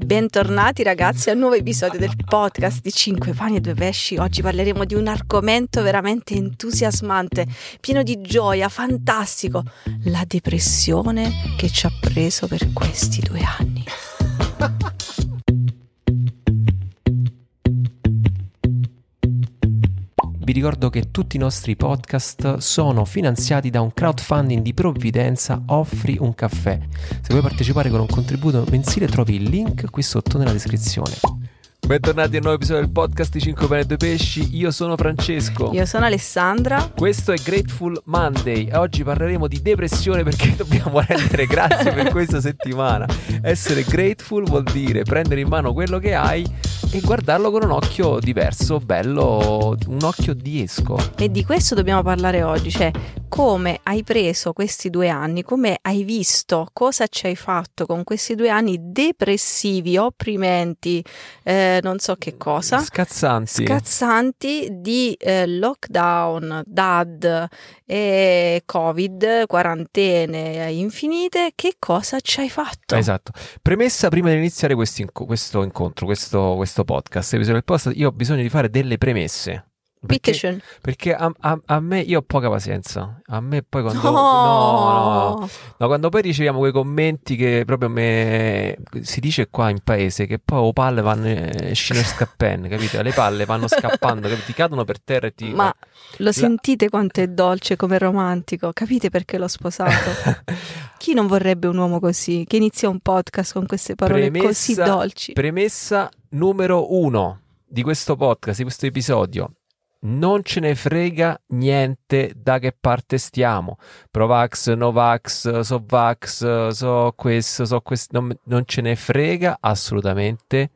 Bentornati ragazzi a un nuovo episodio del podcast di 5 pani e 2 pesci. Oggi parleremo di un argomento veramente entusiasmante, pieno di gioia, fantastico, la depressione che ci ha preso per questi due anni. Vi ricordo che tutti i nostri podcast sono finanziati da un crowdfunding di provvidenza Offri un caffè. Se vuoi partecipare con un contributo mensile trovi il link qui sotto nella descrizione. Bentornati a un nuovo episodio del podcast di 5 pane e 2 pesci. Io sono Francesco. Io sono Alessandra. Questo è Grateful Monday e oggi parleremo di depressione perché dobbiamo rendere grazie per questa settimana. Essere grateful vuol dire prendere in mano quello che hai e guardarlo con un occhio diverso, bello, un occhio di esco. E di questo dobbiamo parlare oggi, cioè come hai preso questi due anni, come hai visto, cosa ci hai fatto con questi due anni depressivi, opprimenti, eh, non so che cosa. Scazzanti. Scazzanti di eh, lockdown, DAD e Covid, quarantene infinite, che cosa ci hai fatto? Esatto. Premessa prima di iniziare questo, incontro, questo, questo podcast, episodio del podcast, io ho bisogno di fare delle premesse. Perché, perché a, a, a, me io ho poca pazienza. A me poi quando. No. No, no, no, quando poi riceviamo quei commenti che proprio me. Si dice qua in paese che poi le palle vanno eh, scene scappen, capite? Le palle vanno scappando, ti cadono per terra e ti. Ma lo La... sentite quanto è dolce, come romantico? Capite perché l'ho sposato? Chi non vorrebbe un uomo così? Che inizia un podcast con queste parole premessa, così dolci? Premessa numero uno di questo podcast, di questo episodio non ce ne frega niente da che parte stiamo. Provax, Novax, Sovax, so questo, so questo, non, non ce ne frega assolutamente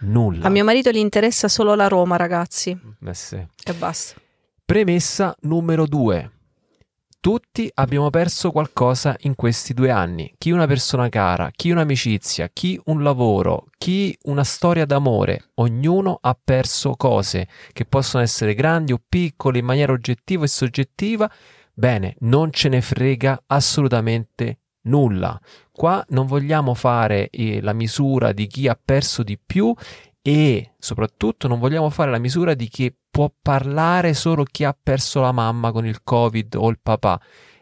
nulla. A mio marito gli interessa solo la Roma, ragazzi. Eh sì. E basta. Premessa numero due. Tutti abbiamo perso qualcosa in questi due anni. Chi una persona cara, chi un'amicizia, chi un lavoro, chi una storia d'amore. Ognuno ha perso cose che possono essere grandi o piccole in maniera oggettiva e soggettiva. Bene, non ce ne frega assolutamente nulla. Qua non vogliamo fare eh, la misura di chi ha perso di più e soprattutto non vogliamo fare la misura di chi può parlare solo chi ha perso la mamma con il covid o il papà.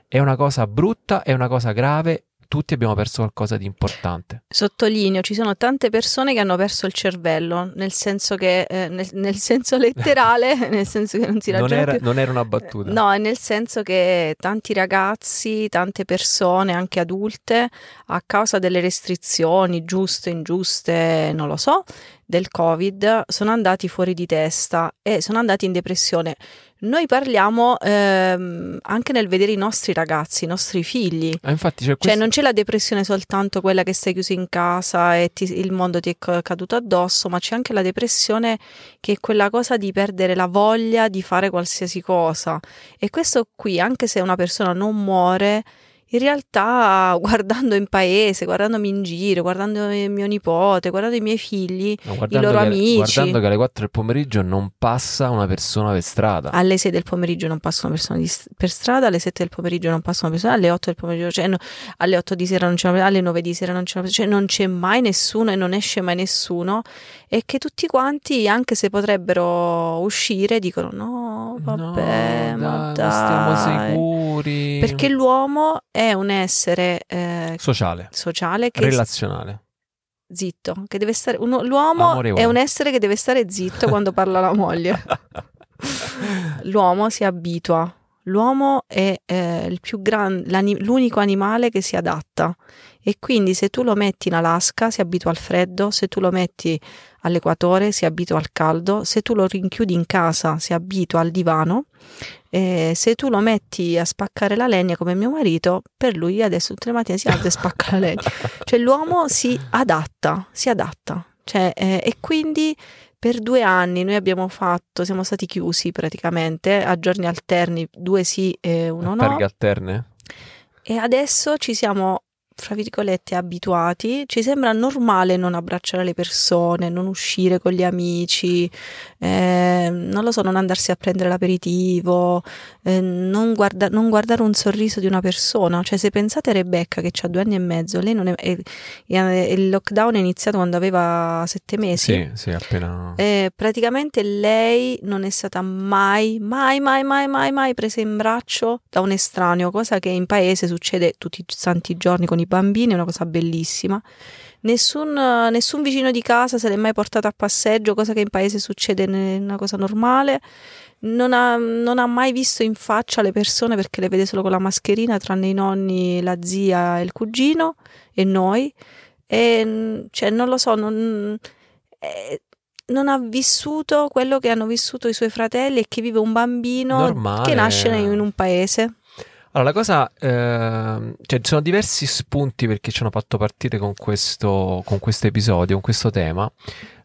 È una cosa brutta, è una cosa grave tutti abbiamo perso qualcosa di importante. Sottolineo, ci sono tante persone che hanno perso il cervello, nel senso che, eh, nel, nel, senso letterale, nel senso che non si ragiona non era, più. non era una battuta. No, è nel senso che tanti ragazzi, tante persone, anche adulte, a causa delle restrizioni, giuste, ingiuste, non lo so, del Covid, sono andati fuori di testa e sono andati in depressione. Noi parliamo ehm, anche nel vedere i nostri ragazzi, i nostri figli. Ah, infatti c'è cioè, questo... Cioè non c'è la depressione soltanto quella che sei chiuso in casa e ti, il mondo ti è caduto addosso, ma c'è anche la depressione che è quella cosa di perdere la voglia di fare qualsiasi cosa. E questo qui, anche se una persona non muore, in realtà guardando in paese, guardandomi in giro, guardando mio nipote, guardando i miei figli, no, i loro che, amici. Guardando che alle 4 del pomeriggio non passa una persona per strada. Alle 6 del pomeriggio non passa una persona di, per strada, alle 7 del pomeriggio non passa una persona, alle 8 del pomeriggio, cioè no, alle 8 di sera non c'è una persona, alle 9 di sera non c'è una persona, cioè non c'è mai nessuno e non esce mai nessuno e che tutti quanti, anche se potrebbero uscire, dicono no, vabbè, no, ma dai, stiamo sicuri. Perché l'uomo è un essere eh, sociale, sociale che relazionale. Zitto, che deve stare. Uno, l'uomo Amorevole. è un essere che deve stare zitto quando parla la moglie. L'uomo si abitua. L'uomo è eh, il più gran, l'unico animale che si adatta e quindi se tu lo metti in Alaska si abitua al freddo, se tu lo metti all'equatore si abitua al caldo, se tu lo rinchiudi in casa si abitua al divano, e se tu lo metti a spaccare la legna come mio marito, per lui adesso tutte le mattine si alza e spacca la legna. Cioè l'uomo si adatta, si adatta. Cioè, eh, e quindi per due anni noi abbiamo fatto, siamo stati chiusi praticamente a giorni alterni, due sì e uno no. Targhe alterne? E adesso ci siamo fra virgolette, abituati, ci sembra normale non abbracciare le persone, non uscire con gli amici, eh, non lo so, non andarsi a prendere l'aperitivo, eh, non, guarda- non, guardare un sorriso di una persona. Cioè, se pensate a Rebecca che ha due anni e mezzo, lei non è, è, è, il lockdown è iniziato quando aveva sette mesi. Sì, sì, appena. E praticamente lei non è stata mai, mai, mai, mai, mai, mai presa in braccio da un estraneo, cosa che in paese succede tutti i santi giorni con i bambini, è una cosa bellissima. Nessun, nessun vicino di casa se l'è mai portato a passeggio, cosa che in paese succede, è una cosa normale. Non ha, non ha, mai visto in faccia le persone perché le vede solo con la mascherina, tranne i nonni, la zia e il cugino e noi. E, cioè, non lo so, non, eh, non ha vissuto quello che hanno vissuto i suoi fratelli e che vive un bambino Normale. che nasce in un paese. Allora, la cosa, eh, cioè, ci sono diversi spunti perché ci hanno fatto partire con questo, con questo episodio, con questo tema.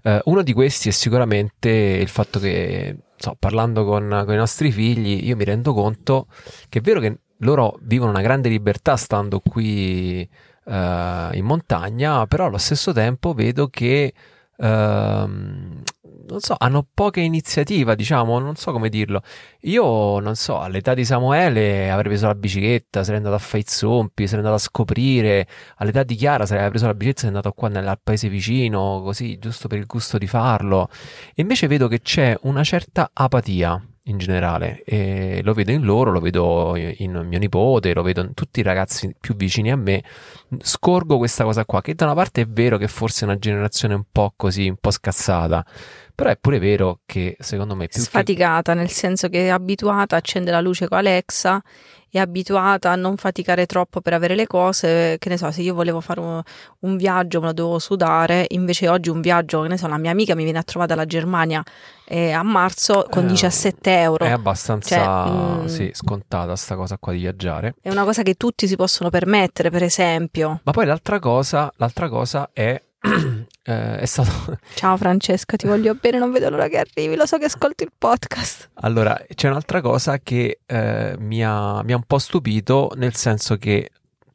Eh, uno di questi è sicuramente il fatto che, so, parlando con, con, i nostri figli, io mi rendo conto che è vero che loro vivono una grande libertà stando qui eh, in montagna, però allo stesso tempo vedo che ehm, non so, hanno poca iniziativa, diciamo, non so come dirlo. Io, non so, all'età di Samuele avrei preso la bicicletta, sarei andato a fare i zompi, sarei andato a scoprire. All'età di Chiara sarei preso la bicicletta e sarei andato qua nel, paese vicino, così, giusto per il gusto di farlo. E invece vedo che c'è una certa apatia in generale e lo vedo in loro, lo vedo in mio nipote, lo vedo in tutti i ragazzi più vicini a me, scorgo questa cosa qua, che da una parte è vero che forse è una generazione un po' così, un po' scassata, però è pure vero che secondo me è più sfaticata, che... nel senso che è abituata a accendere la luce con Alexa è abituata a non faticare troppo per avere le cose, che ne so, se io volevo fare un, un, viaggio me lo dovevo sudare, invece oggi un viaggio, che ne so, la mia amica mi viene a trovare dalla Germania eh, a marzo con eh, 17 euro. È abbastanza cioè, mm, sì, scontata sta cosa qua di viaggiare. È una cosa che tutti si possono permettere, per esempio. Ma poi l'altra cosa, l'altra cosa è eh, è stato... Ciao Francesca, ti voglio bene, non vedo l'ora che arrivi, lo so che ascolti il podcast. Allora, c'è un'altra cosa che eh, mi, ha, mi ha un po' stupito, nel senso che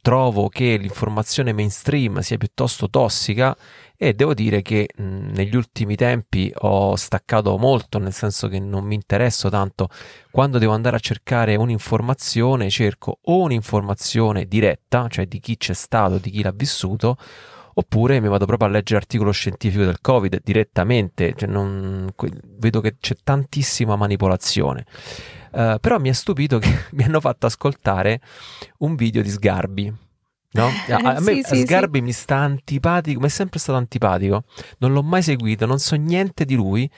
trovo che l'informazione mainstream sia piuttosto tossica e devo dire che mh, negli ultimi tempi ho staccato molto, nel senso che non mi interesso tanto quando devo andare a cercare un'informazione, cerco o un'informazione diretta, cioè di chi c'è stato, di chi l'ha vissuto, oppure mi vado proprio a leggere l'articolo scientifico del Covid direttamente, cioè non, vedo che c'è tantissima manipolazione. Uh, però mi è stupito che mi hanno fatto ascoltare un video di Sgarbi. No? A, a me sì, Sgarbi sì. mi sta antipatico, mi è sempre stato antipatico, non l'ho mai seguito, non so niente di lui.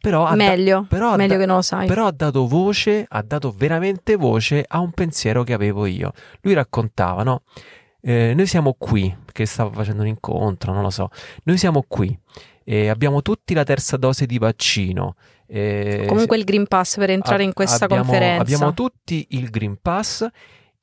Però meglio, da, però meglio da, che non lo sai. Però ha dato voce, ha dato veramente voce a un pensiero che avevo io. Lui raccontava, no? Eh, noi siamo qui, che stava facendo un incontro, non lo so. Noi siamo qui e abbiamo tutti la terza dose di vaccino. Eh, Comunque il Green Pass per entrare a, in questa abbiamo, conferenza. Abbiamo tutti il Green Pass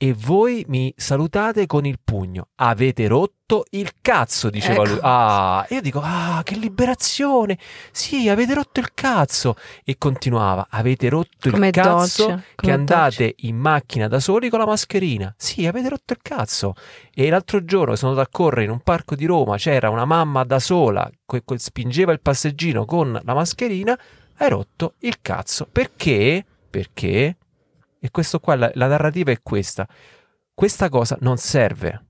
e voi mi salutate con il pugno. Avete rotto il cazzo, diceva ecco. lui. Ah, io dico, ah, che liberazione. Sì, avete rotto il cazzo. E continuava, avete rotto come il cazzo doccia, che andate doccia. in macchina da soli con la mascherina. Sì, avete rotto il cazzo. E l'altro giorno sono andato a correre in un parco di Roma, c'era una mamma da sola, que- que- spingeva il passeggino con la mascherina, hai rotto il cazzo. Perché? Perché e questo qua, la, la narrativa è questa. Questa cosa non serve.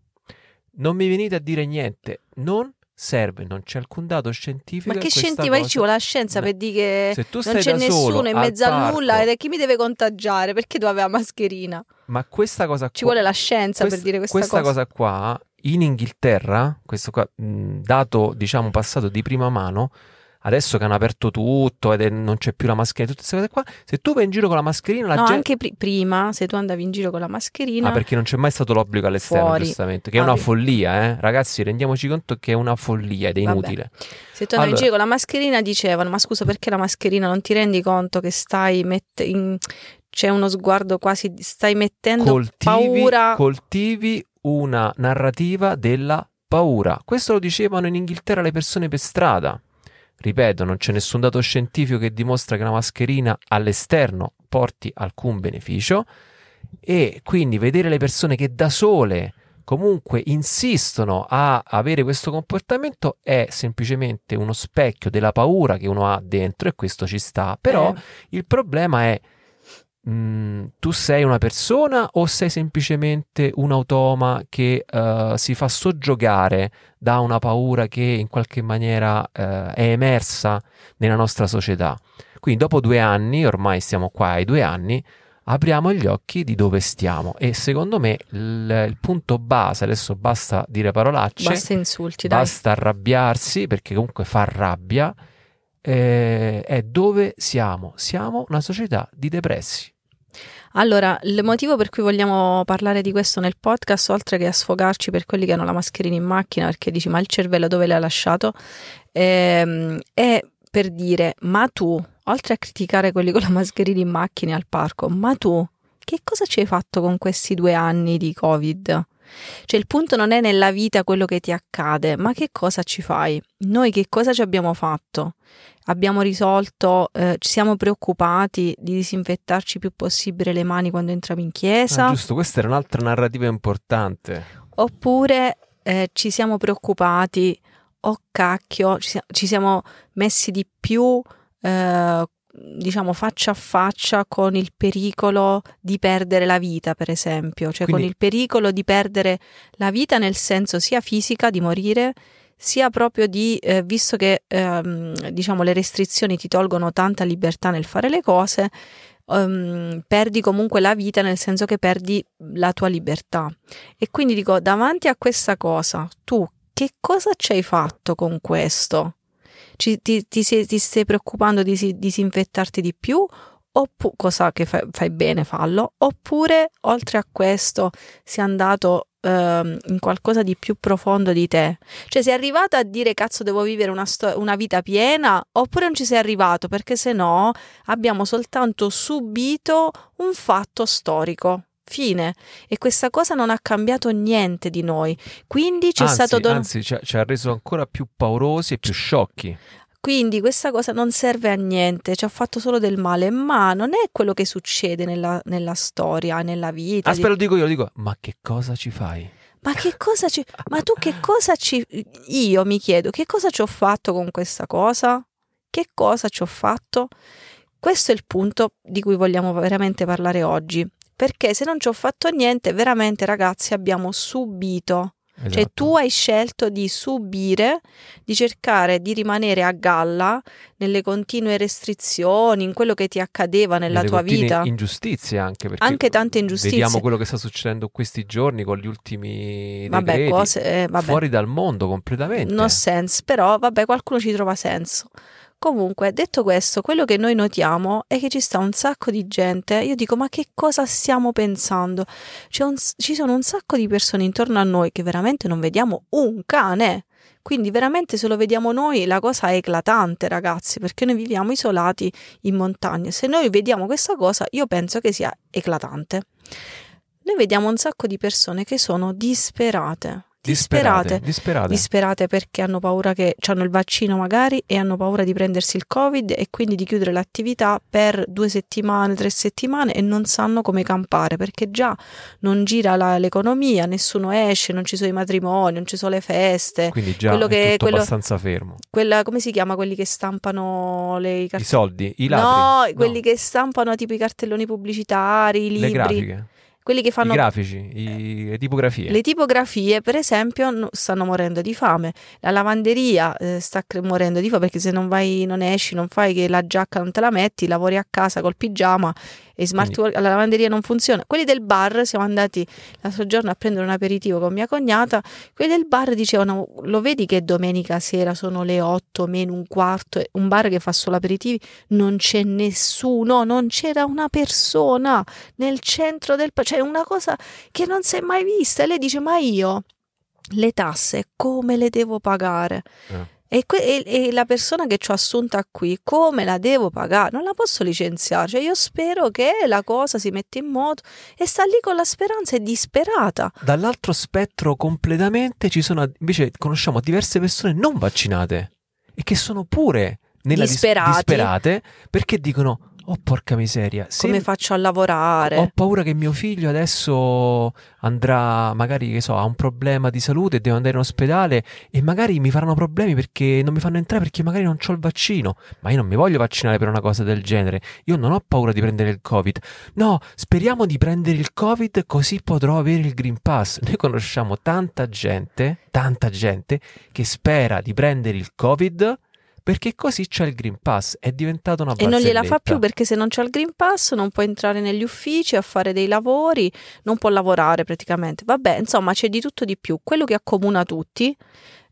Non mi venite a dire niente. Non serve, non c'è alcun dato scientifico. Ma che scientifico? Ci vuole la scienza no. per dire che non c'è nessuno in mezzo a nulla ed è chi mi deve contagiare? Perché la mascherina? Ma questa cosa qua. Ci vuole la scienza questa, per dire questa, questa cosa. cosa qua in Inghilterra, questo qua, dato diciamo passato di prima mano, adesso che hanno aperto tutto ed è, non c'è più la mascherina, tutte queste cose qua, se tu vai in giro con la mascherina, la no, gente... anche pr- prima, se tu andavi in giro con la mascherina... Ah, perché non c'è mai stato l'obbligo all'esterno, fuori. giustamente, che è una follia, eh? Ragazzi, rendiamoci conto che è una follia ed è Vabbè. inutile. Se tu andavi allora... in giro con la mascherina dicevano, ma scusa, perché la mascherina non ti rendi conto che stai mettendo... C'è uno sguardo quasi, stai mettendo coltivi, paura... Coltivi una narrativa della paura. Questo lo dicevano in Inghilterra le persone per strada. Ripeto, non c'è nessun dato scientifico che dimostra che una mascherina all'esterno porti alcun beneficio e quindi vedere le persone che da sole comunque insistono a avere questo comportamento è semplicemente uno specchio della paura che uno ha dentro e questo ci sta. Però Eh. il problema è mm, tu sei una persona o sei semplicemente un automa che eh, si fa soggiogare da una paura che in qualche maniera eh, è emersa nella nostra società. Quindi dopo due anni, ormai stiamo qua ai due anni, apriamo gli occhi di dove stiamo e secondo me il, il punto base, adesso basta dire parolacce, Basta insulti, dai. basta arrabbiarsi perché comunque fa rabbia, eh, è dove siamo. Siamo una società di depressi. Allora, il motivo per cui vogliamo parlare di questo nel podcast, oltre che a sfogarci per quelli che hanno la mascherina in macchina, perché dici ma il cervello dove l'hai lasciato, ehm, è per dire ma tu, oltre a criticare quelli con la mascherina in macchina al parco, ma tu che cosa ci hai fatto con questi due anni di Covid? Cioè il punto non è nella vita quello che ti accade, ma che cosa ci fai? Noi che cosa ci abbiamo fatto? Abbiamo risolto, eh, ci siamo preoccupati di disinfettarci il più possibile le mani quando entriamo in chiesa? Ah, giusto, questa era un'altra narrativa importante. Oppure eh, ci siamo preoccupati, oh cacchio, ci, ci siamo messi di più, eh, diciamo, faccia a faccia con il pericolo di perdere la vita, per esempio, cioè con Quindi- il pericolo di perdere la vita nel senso sia fisica, di morire, sia proprio di, eh, visto che ehm, diciamo le restrizioni ti tolgono tanta libertà nel fare le cose, ehm, perdi comunque la vita nel senso che perdi la tua libertà. E quindi dico, davanti a questa cosa, tu che cosa ci hai fatto con questo? Ci- ti, ti ti stai preoccupando di si- disinfettarti di più? Oppu- cosa che fai, fai bene, fallo. Oppure, oltre a questo, sei andato ehm, in qualcosa di più profondo di te. Cioè, sei arrivato a dire cazzo, devo vivere una, sto- una vita piena, oppure non ci sei arrivato, perché se no abbiamo soltanto subito un fatto storico. Fine. E questa cosa non ha cambiato niente di noi. Quindi c'è anzi, stato don- anzi, ci ha, ci ha reso ancora più paurosi e più sciocchi. Quindi questa cosa non serve a niente, ci ha fatto solo del male, ma non è quello che succede nella, nella storia, nella vita. di- Aspetta, lo dico io, lo dico. Ma che cosa ci fai? Ma che cosa ci... Ma tu che cosa ci... Io mi chiedo, che cosa ci ho fatto con questa cosa? Che cosa ci ho fatto? Questo è il punto di cui vogliamo veramente parlare oggi. Perché se non ci ho fatto niente, veramente ragazzi abbiamo subito. Cioè Esatto. tu hai scelto di subire, di cercare di rimanere a galla nelle continue restrizioni, in quello che ti accadeva nella Nelle tua vita. Ingiustizie anche perché Anche tante ingiustizie. Vediamo quello che sta succedendo questi giorni con gli ultimi Vabbè, decreti. cose... eh, vabbè. Fuori dal mondo completamente. No sense, però vabbè, qualcuno ci trova senso. Comunque, detto questo, quello che noi notiamo è che ci sta un sacco di gente. Io dico, ma che cosa stiamo pensando? Un ci sono un sacco di persone intorno a noi che veramente non vediamo un cane. Quindi, veramente, se lo vediamo noi, la cosa è eclatante, ragazzi, perché noi viviamo isolati in montagna. Se noi vediamo questa cosa, io penso che sia eclatante. Noi vediamo un sacco di persone che sono disperate. Disperate. Disperate. disperate perché hanno paura che hanno il vaccino magari e hanno paura di prendersi il covid e quindi di chiudere l'attività per due settimane, tre settimane e non sanno come campare perché già non gira la- l'economia, nessuno esce, non ci sono i matrimoni, non ci sono le feste, Quindi già quello è che- tutto quello- abbastanza fermo. quella come si chiama quelli che stampano le I carte- soldi, i No, ladri. quelli che stampano tipo i cartelloni pubblicitari, i Le libri, grafiche, quelli che fanno i grafici, i- le tipografie. Le tipografie, per esempio, no- stanno morendo di fame. La lavanderia eh, sta cre- morendo di fame perché se non vai, non esci, non fai che la giacca non te la metti, lavori a casa col pigiama e smart work, la lavanderia non funziona. Quelli del bar, siamo andati l'altro giorno a prendere un aperitivo con mia cognata, quelli del bar dicevano, lo vedi che domenica sera sono le 8 meno un quarto, un bar che fa solo aperitivi, non c'è nessuno, non c'era una persona nel centro del... Cioè una cosa che non si è mai vista. E lei dice: Ma io le tasse come le devo pagare? Eh. E, que- e- e la persona che ci ho assunta qui, come la devo pagare? Non la posso licenziare. Cioè, io spero che la cosa si metta in moto e sta lì con la speranza, è disperata. Dall'altro spettro completamente ci sono invece conosciamo diverse persone non vaccinate e che sono pure nella dis- disperate perché dicono Oh, porca miseria. Se Come faccio a lavorare? ho paura che mio figlio adesso andrà, magari, che so, ha un problema di salute e deve andare in ospedale e magari mi faranno problemi perché non mi fanno entrare perché magari non ho il vaccino. Ma io non mi voglio vaccinare per una cosa del genere. Io non ho paura di prendere il Covid. No, speriamo di prendere il Covid così potrò avere il Green Pass. Noi conosciamo tanta gente, tanta gente che spera di prendere il Covid perché così c'è il Green Pass. È diventata una E non gliela fa barzelletta. più perché se non c'è il Green Pass non può entrare negli uffici a fare dei lavori, non può lavorare praticamente. Vabbè, insomma, c'è di tutto di più. Quello che accomuna tutti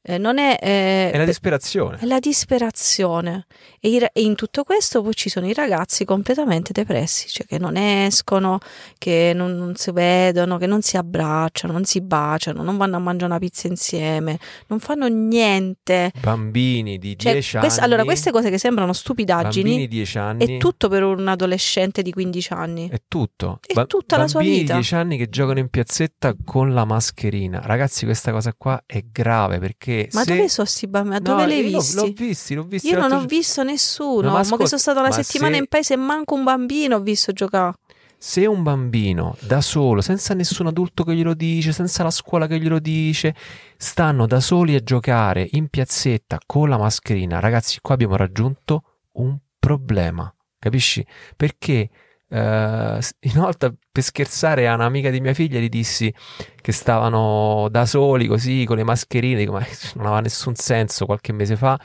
eh, non è, eh, È la pe- disperazione. è la disperazione. E, i e in tutto questo poi ci sono i ragazzi completamente depressi, cioè che non escono, che non, non si vedono, che non si abbracciano, non si baciano, non vanno a mangiare una pizza insieme, non fanno niente. Bambini di Cioè, 10 queste- anni. allora, queste cose che sembrano Bambini stupidaggini di 10 anni. è tutto per un adolescente di 15 anni. È tutto. È tutta la sua bambini vita. di 10 anni che giocano in piazzetta con la mascherina. Ragazzi, questa cosa qua è grave perché Ma se... dove sono sti bambini? Ma No, dove li hai io l'ho- visti? L'ho visti, l'ho visti. Io non ho gio- visto nessuno. No, ma ma ascolta, che sono stata una ma settimana se- in paese e manco un bambino ho visto giocare. Se un bambino da solo, senza nessun adulto che glielo dice, senza la scuola che glielo dice, stanno da soli a giocare in piazzetta con la mascherina, ragazzi, qua abbiamo raggiunto un problema, capisci? Perché eh, una volta per scherzare a un'amica di mia figlia gli dissi che stavano da soli così con le mascherine, dico, ma non aveva nessun senso qualche mese fa.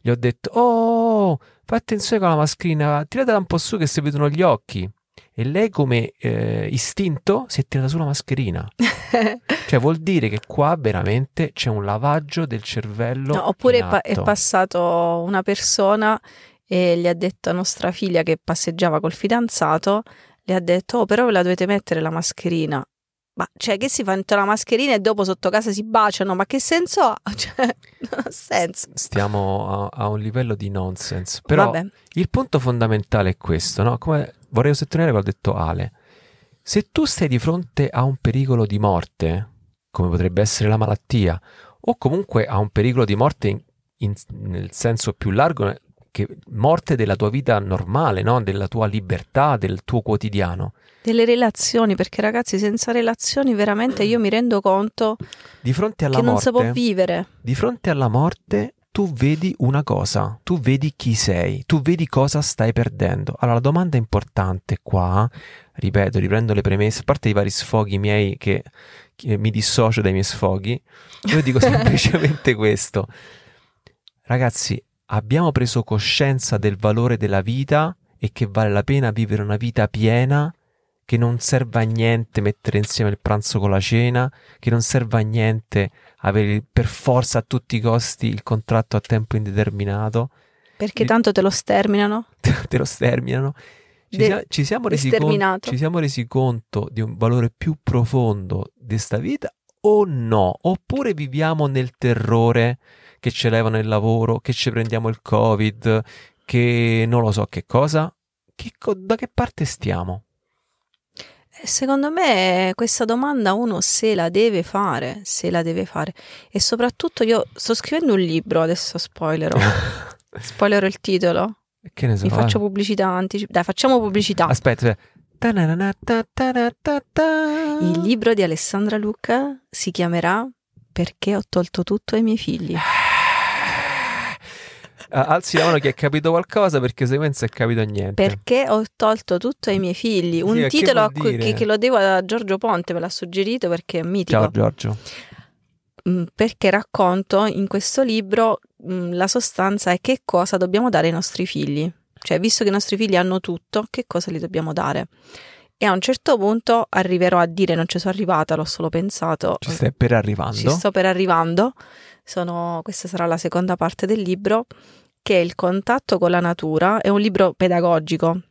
Gli ho detto, oh, fai attenzione con la mascherina, tiratela un po' su che si vedono gli occhi. E lei come eh, istinto si è tirata sulla mascherina. Cioè vuol dire che qua veramente c'è un lavaggio del cervello. No, oppure è, pa- è passato una persona e gli ha detto a nostra figlia che passeggiava col fidanzato, le ha detto, oh però ve la dovete mettere la mascherina. Ma cioè che si fa mettere la mascherina e dopo sotto casa si baciano? Ma che senso ha? Cioè, non ha senso. Stiamo a, a un livello di nonsense. Però Vabbè, il punto fondamentale è questo, no? Come vorrei sottolineare quello che ha detto Ale. Se tu stai di fronte a un pericolo di morte, come potrebbe essere la malattia, o comunque a un pericolo di morte in- in- nel senso più largo, che morte della tua vita normale, no? della tua libertà, del tuo quotidiano, delle relazioni, perché ragazzi senza relazioni veramente io mi rendo conto di fronte alla che non si può morte, vivere. di fronte alla morte, tu vedi una cosa, tu vedi chi sei, tu vedi cosa stai perdendo. Allora la domanda importante qua, ripeto, riprendo le premesse, a parte i vari sfoghi miei che, che mi dissocio dai miei sfoghi, io dico semplicemente questo. Ragazzi, abbiamo preso coscienza del valore della vita e che vale la pena vivere una vita piena, che non serve a niente mettere insieme il pranzo con la cena, che non serve a niente avere per forza a tutti i costi il contratto a tempo indeterminato, Perché tanto te lo sterminano. te lo sterminano. Ci, De- sia- ci siamo resi conto, esterminato. ci siamo resi conto di un valore più profondo di sta vita o no? Oppure viviamo nel terrore che ci levano il lavoro, che ci prendiamo il covid, che non lo so che cosa? Che co- da che parte stiamo? Eh, Secondo me questa domanda uno se la deve fare, se la deve fare. E soprattutto io sto scrivendo un libro, adesso spoilerò. Spoilerò il titolo. che ne so? Mi faccio eh. pubblicità anticipa. Dai, facciamo pubblicità. Aspetta. Il libro di Alessandra Lucca si chiamerà Perché ho tolto tutto ai miei figli. Ah, Alzi la mano chi ha capito qualcosa perché secondo me non si è capito niente. Perché ho tolto tutto ai miei figli. Un Sì, che titolo a vuol cui- che, che lo devo a Giorgio Ponte, me l'ha suggerito perché è mitico. Ciao Giorgio. Mm, perché racconto in questo libro mm, la sostanza è che cosa dobbiamo dare ai nostri figli. Cioè, visto che i nostri figli hanno tutto, che cosa gli dobbiamo dare? E a un certo punto arriverò a dire, non ci sono arrivata, l'ho solo pensato, Ci stai per arrivando. ci sto per arrivando, sono- questa sarà la seconda parte del libro, che il contatto con la natura, è un libro pedagogico,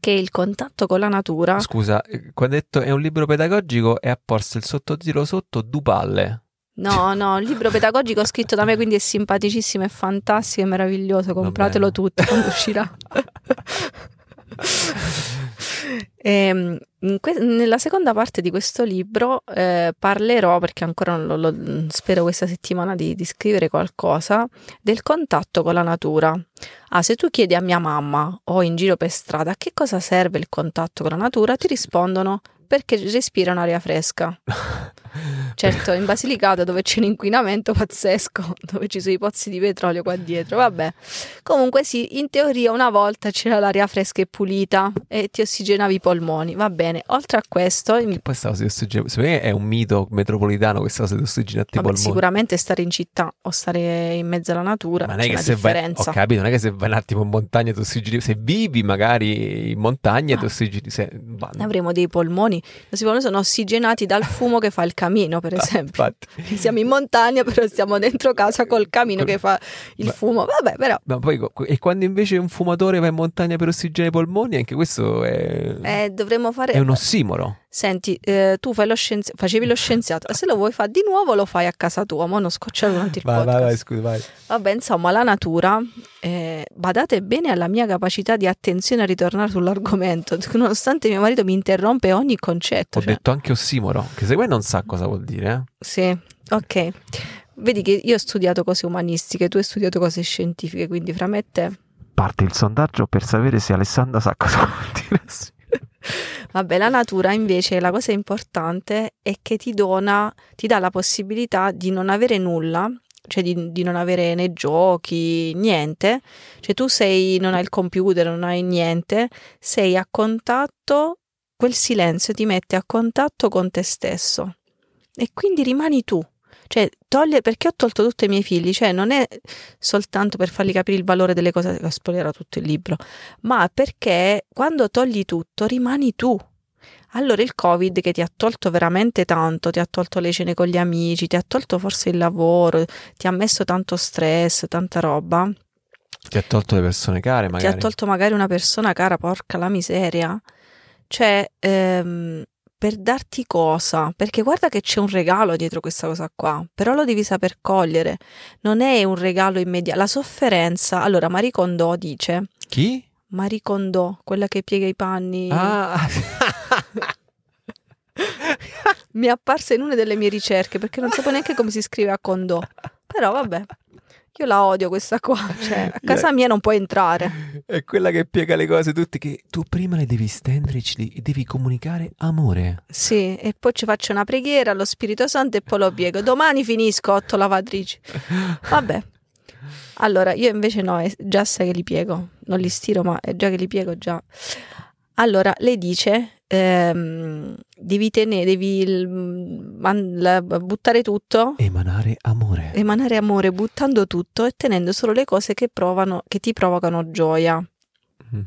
che il contatto con la natura Scusa, eh, hai detto è un libro pedagogico e ha posto il sottotitolo sotto Dupalle. No, no, il libro pedagogico scritto da me, quindi è simpaticissimo, è fantastico, è meraviglioso, compratelo tutti quando uscirà. Ehm, in que- nella seconda parte di questo libro eh, parlerò, perché ancora lo, lo- spero questa settimana di, di scrivere qualcosa, del contatto con la natura. Ah, se tu chiedi a mia mamma o in giro per strada a che cosa serve il contatto con la natura, ti rispondono perché respirano aria fresca. Certo, in Basilicata dove c'è un inquinamento pazzesco, dove ci sono i pozzi di petrolio qua dietro, vabbè. Comunque sì, in teoria una volta c'era l'aria fresca e pulita e ti ossigenavi i polmoni, va bene. Oltre a questo, Che poi stavo di. Secondo me è un mito metropolitano questa cosa di ossigenare i polmoni. sicuramente stare in città o stare in mezzo alla natura Ma non è che se vai, differenza. ho capito, non è che se vai un attimo in montagna ti ossigeni, se vivi magari in montagna Ah. ti ossigeni, se, Avremo dei polmoni, i polmoni sono ossigenati dal fumo che fa il camino, per esempio. infatti. Siamo in montagna, però stiamo dentro casa col camino che fa il Ma- fumo. Vabbè, però Ma poi, e quando invece un fumatore va in montagna per ossigenare i polmoni, anche questo è, eh, dovremmo fare. è un ossimoro. Senti, eh, tu fai lo scienzi- facevi lo scienziato, e se lo vuoi fare di nuovo lo fai a casa tua, ma non scocciare durante il podcast. scusa, vai. Vabbè, insomma, la natura, eh, badate bene alla mia capacità di attenzione a ritornare sull'argomento, nonostante mio marito mi interrompe ogni concetto. Ho cioè- detto anche ossimoro, che se poi non sa cosa vuol dire, eh. Sì, ok. Vedi che io ho studiato cose umanistiche, tu hai studiato cose scientifiche, quindi fra me e te. Parte il sondaggio per sapere se Alessandra sa cosa vuol dire. Vabbè, la natura invece la cosa importante è che ti dona, ti dà la possibilità di non avere nulla, cioè di, di non avere né giochi, niente. Cioè tu sei, non hai il computer, non hai niente, sei a contatto, quel silenzio ti mette a contatto con te stesso. E quindi rimani tu. Cioè, toglie, perché ho tolto tutti i miei figli? Cioè, non è soltanto per fargli capire il valore delle cose, ho spoilerato tutto il libro, ma perché quando togli tutto rimani tu. Allora il Covid che ti ha tolto veramente tanto, ti ha tolto le cene con gli amici, ti ha tolto forse il lavoro, ti ha messo tanto stress, tanta roba, Ti ha tolto le persone care, ti magari. ha tolto magari una persona cara, porca la miseria. Cioè, ehm, per darti cosa? Perché guarda che c'è un regalo dietro questa cosa qua, però lo devi saper cogliere. Non è un regalo immediato. La sofferenza, allora Marie Kondo dice, Chi? Marie Kondo, quella che piega i panni, Ah, mi è apparsa in una delle mie ricerche perché non sapevo neanche come si scrive a Kondo. Però vabbè, io la odio questa qua, cioè a casa mia non puoi entrare. è quella che piega le cose tutte che tu prima le devi stendere e ci devi, devi comunicare amore. Sì, e poi ci faccio una preghiera allo Spirito Santo e poi lo piego. Domani finisco otto lavatrici. Vabbè. Allora, io invece no, è già sai che li piego. Non li stiro, ma è già che li piego già. Allora, lei dice, ehm, devi tenere, devi il- man- la- buttare tutto, Emanare amore. emanare amore buttando tutto e tenendo solo le cose che provano, che ti provocano gioia. Mm.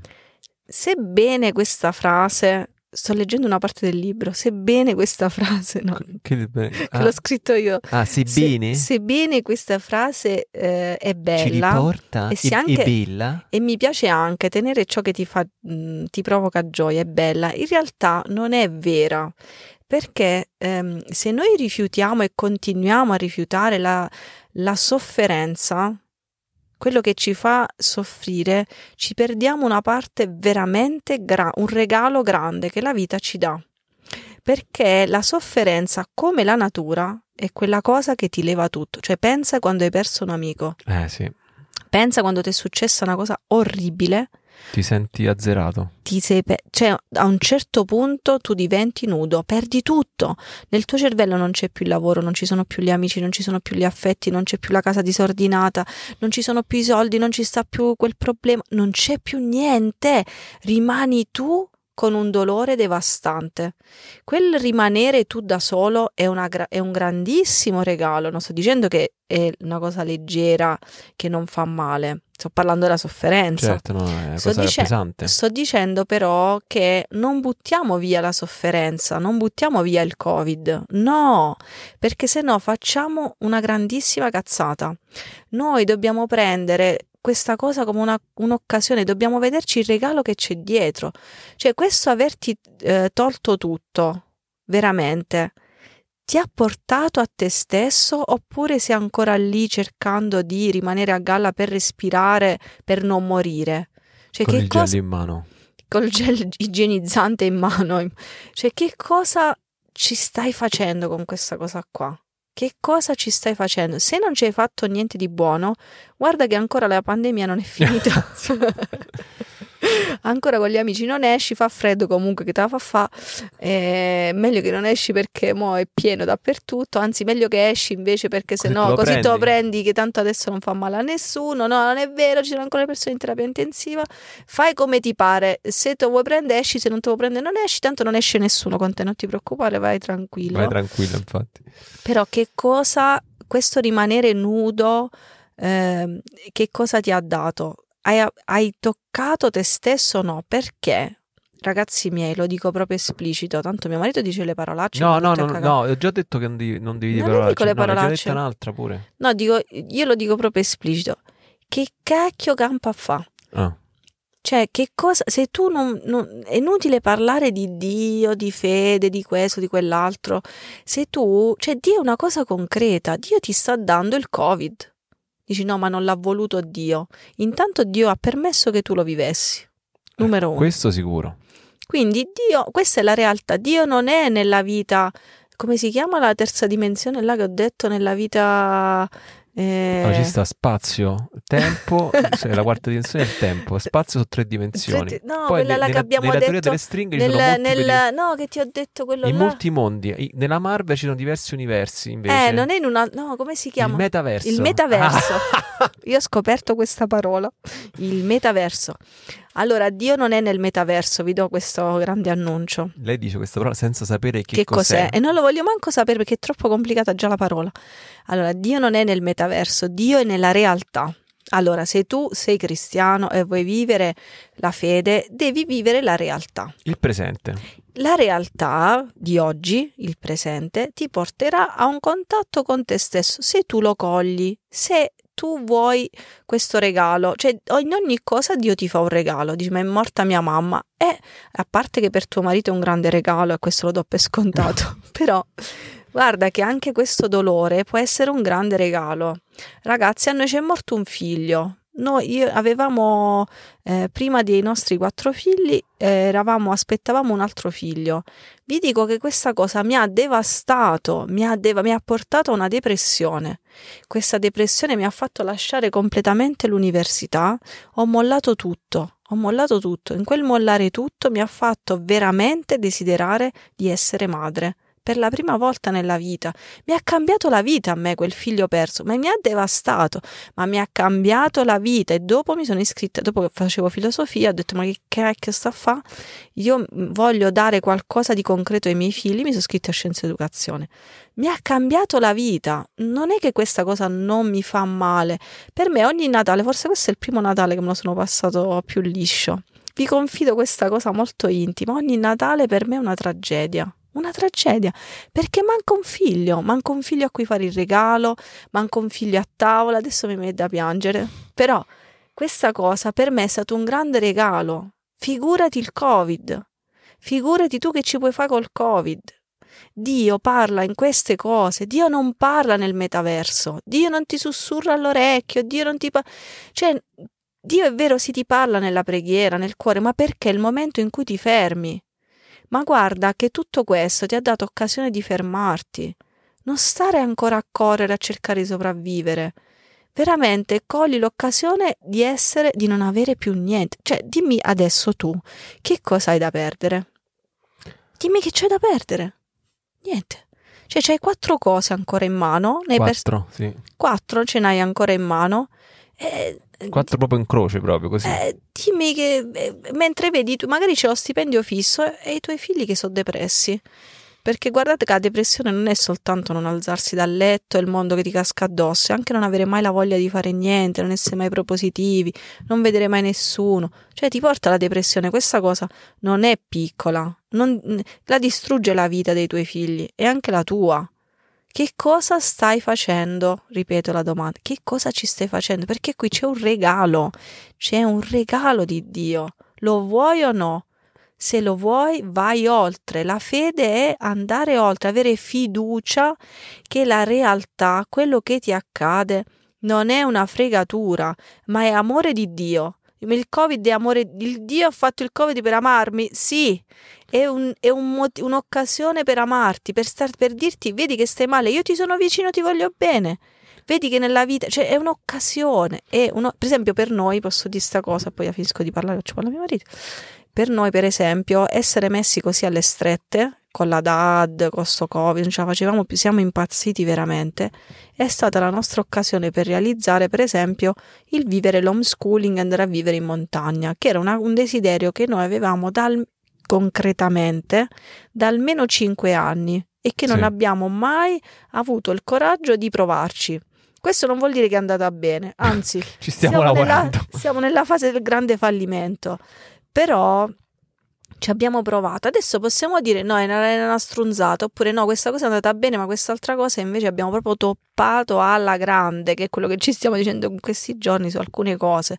Sebbene questa frase, sto leggendo una parte del libro, sebbene questa frase, no, Che, che ah, l'ho scritto io. ah, sei Se- bene? sebbene questa frase eh, è ci bella riporta? e è, anche- bella? e mi piace anche tenere ciò che ti, fa, mh, ti provoca gioia, è bella, in realtà non è vera. Perché ehm, se noi rifiutiamo e continuiamo a rifiutare la, la sofferenza, quello che ci fa soffrire, ci perdiamo una parte veramente gra- un regalo grande che la vita ci dà. Perché la sofferenza, come la natura, è quella cosa che ti leva tutto. Cioè, pensa quando hai perso un amico, Eh sì, pensa quando ti è successa una cosa orribile, ti senti azzerato. ti sei pe- cioè, a un certo punto tu diventi nudo, perdi tutto. Nel tuo cervello non c'è più il lavoro, non ci sono più gli amici, non ci sono più gli affetti, non c'è più la casa disordinata, non ci sono più i soldi, non ci sta più quel problema, non c'è più niente. Rimani tu con un dolore devastante. Quel rimanere tu da solo è, una è un grandissimo regalo. Non sto dicendo che è una cosa leggera che non fa male, sto parlando della sofferenza. Certo, no, è Sto cosa dice- pesante. Sto dicendo però che non buttiamo via la sofferenza, non buttiamo via il Covid, no, perché se no facciamo una grandissima cazzata. Noi dobbiamo prendere questa cosa come una- un'occasione, dobbiamo vederci il regalo che c'è dietro. Cioè questo averti eh, tolto tutto, veramente, ti ha portato a te stesso oppure sei ancora lì cercando di rimanere a galla per respirare, per non morire? Cioè, Con che il cosa, gel in mano. col gel igienizzante in mano. Cioè, che cosa ci stai facendo con questa cosa qua? Che cosa ci stai facendo? Se non ci hai fatto niente di buono, guarda che ancora la pandemia non è finita. ancora con gli amici non esci, fa freddo comunque che te la fa fa, eh, meglio che non esci perché mo è pieno dappertutto, anzi meglio che esci invece perché se no così te lo prendi che tanto adesso non fa male a nessuno, no non è vero, ci sono ancora le persone in terapia intensiva, fai come ti pare, se te lo vuoi prendere esci, se non te lo prende non esci, tanto non esce nessuno con te, non ti preoccupare, vai tranquillo. Vai tranquillo infatti. Però che cosa, questo rimanere nudo, eh, che cosa ti ha dato? Hai, hai toccato te stesso o no? Perché? Ragazzi miei, lo dico proprio esplicito, tanto mio marito dice le parolacce. No, no, no, no, ho già detto che non, devi, non devi dire parolacce. Le parolacce. No, ho detta un'altra pure. No, dico, io lo dico proprio esplicito. Che cacchio campa fa? Ah. Cioè, che cosa, se tu non, non, è inutile parlare di Dio, di fede, di questo, di quell'altro. Se tu, cioè, Dio è una cosa concreta. Dio ti sta dando il Covid. Dici no, ma non l'ha voluto Dio. Intanto Dio ha permesso che tu lo vivessi. Numero uno. Questo sicuro. Quindi Dio, questa è la realtà. Dio non è nella vita, come si chiama la terza dimensione là che ho detto, nella vita eh... Allora, ci sta spazio, tempo, cioè la quarta dimensione è il tempo, spazio su tre dimensioni. No, Poi quella ne, che abbiamo nella detto delle stringhe nel, nel, no, che ti ho detto quello in là. multimondi, nella Marvel ci sono diversi universi invece. Eh, non è in una no, come si chiama? Il metaverso. Il metaverso. Io ho scoperto questa parola, il metaverso. Allora, Dio non è nel metaverso, vi do questo grande annuncio. Lei dice questa parola senza sapere che, che cos'è. cos'è. E non lo voglio manco sapere perché è troppo complicata già la parola. Allora, Dio non è nel metaverso, Dio è nella realtà. Allora, se tu sei cristiano e vuoi vivere la fede, devi vivere la realtà. Il presente. La realtà di oggi, il presente, ti porterà a un contatto con te stesso se tu lo cogli, se tu vuoi questo regalo, cioè in ogni cosa Dio ti fa un regalo, dici ma è morta mia mamma e a parte che per tuo marito è un grande regalo e questo lo do per scontato, però guarda che anche questo dolore può essere un grande regalo. Ragazzi, a noi c'è morto un figlio, noi avevamo, eh, prima dei nostri quattro figli, eh, eravamo, aspettavamo un altro figlio. Vi dico che questa cosa mi ha devastato, mi ha, deva, mi ha portato a una depressione. Questa depressione mi ha fatto lasciare completamente l'università, ho mollato tutto, ho mollato tutto. In quel mollare tutto mi ha fatto veramente desiderare di essere madre per la prima volta nella vita. Mi ha cambiato la vita a me quel figlio perso, ma mi ha devastato, ma mi ha cambiato la vita e dopo mi sono iscritta, dopo che facevo filosofia, ho detto ma che cacchio sta a fa? Io voglio dare qualcosa di concreto ai miei figli, mi sono iscritta a scienze educazione. Mi ha cambiato la vita. Non è che questa cosa non mi fa male. Per me ogni Natale, forse questo è il primo Natale che me lo sono passato più liscio. Vi confido questa cosa molto intima. Ogni Natale per me è una tragedia una tragedia, perché manca un figlio, manca un figlio a cui fare il regalo, manca un figlio a tavola, adesso mi mette a piangere. Però questa cosa per me è stato un grande regalo. Figurati il Covid, figurati tu che ci puoi fare col Covid. Dio parla in queste cose, Dio non parla nel metaverso, Dio non ti sussurra all'orecchio, Dio non ti parla... Cioè, Dio è vero, si ti parla nella preghiera, nel cuore, ma perché è il momento in cui ti fermi, ma guarda che tutto questo ti ha dato occasione di fermarti. Non stare ancora a correre a cercare di sopravvivere. Veramente cogli l'occasione di essere, di non avere più niente. Cioè, dimmi adesso tu, che cosa hai da perdere? Dimmi che c'hai da perdere. Niente. Cioè, c'hai quattro cose ancora in mano. Quattro, per... sì. Quattro ce n'hai ancora in mano. E Quattro proprio in croce, proprio così. Eh, dimmi che eh, mentre vedi, tu magari c'è lo stipendio fisso e i tuoi figli che sono depressi. Perché guardate che la depressione non è soltanto non alzarsi dal letto e il mondo che ti casca addosso, è anche non avere mai la voglia di fare niente, non essere mai propositivi, non vedere mai nessuno. Cioè ti porta alla depressione. Questa cosa non è piccola, non, la distrugge la vita dei tuoi figli e anche la tua. Che cosa stai facendo? Ripeto la domanda. Che cosa ci stai facendo? Perché qui c'è un regalo. C'è un regalo di Dio. Lo vuoi o no? Se lo vuoi, vai oltre. La fede è andare oltre, avere fiducia che la realtà, quello che ti accade, non è una fregatura, ma è amore di Dio. Il Covid è amore, il Dio ha fatto il Covid per amarmi? Sì, è, un, è un un'occasione per amarti, per, star, per dirti, vedi che stai male, io ti sono vicino, ti voglio bene. Vedi che nella vita, cioè è un'occasione, è uno, per esempio per noi, posso dire questa cosa, poi finisco di parlare, faccio parlare a mio marito, per noi per esempio essere messi così alle strette, con la DAD, con sto Covid, non ce la facevamo più, siamo impazziti veramente, è stata la nostra occasione per realizzare per esempio il vivere l'homeschooling e andare a vivere in montagna, che era una, un desiderio che noi avevamo dal, concretamente da almeno 5 anni e che non Sì. abbiamo mai avuto il coraggio di provarci. Questo non vuol dire che è andata bene, anzi, Ci stiamo siamo lavorando. Nella, siamo nella fase del grande fallimento, però ci abbiamo provato. Adesso possiamo dire no, è una, è una strunzata, oppure no, questa cosa è andata bene, ma quest'altra cosa invece abbiamo proprio toppato alla grande, che è quello che ci stiamo dicendo in questi giorni su alcune cose.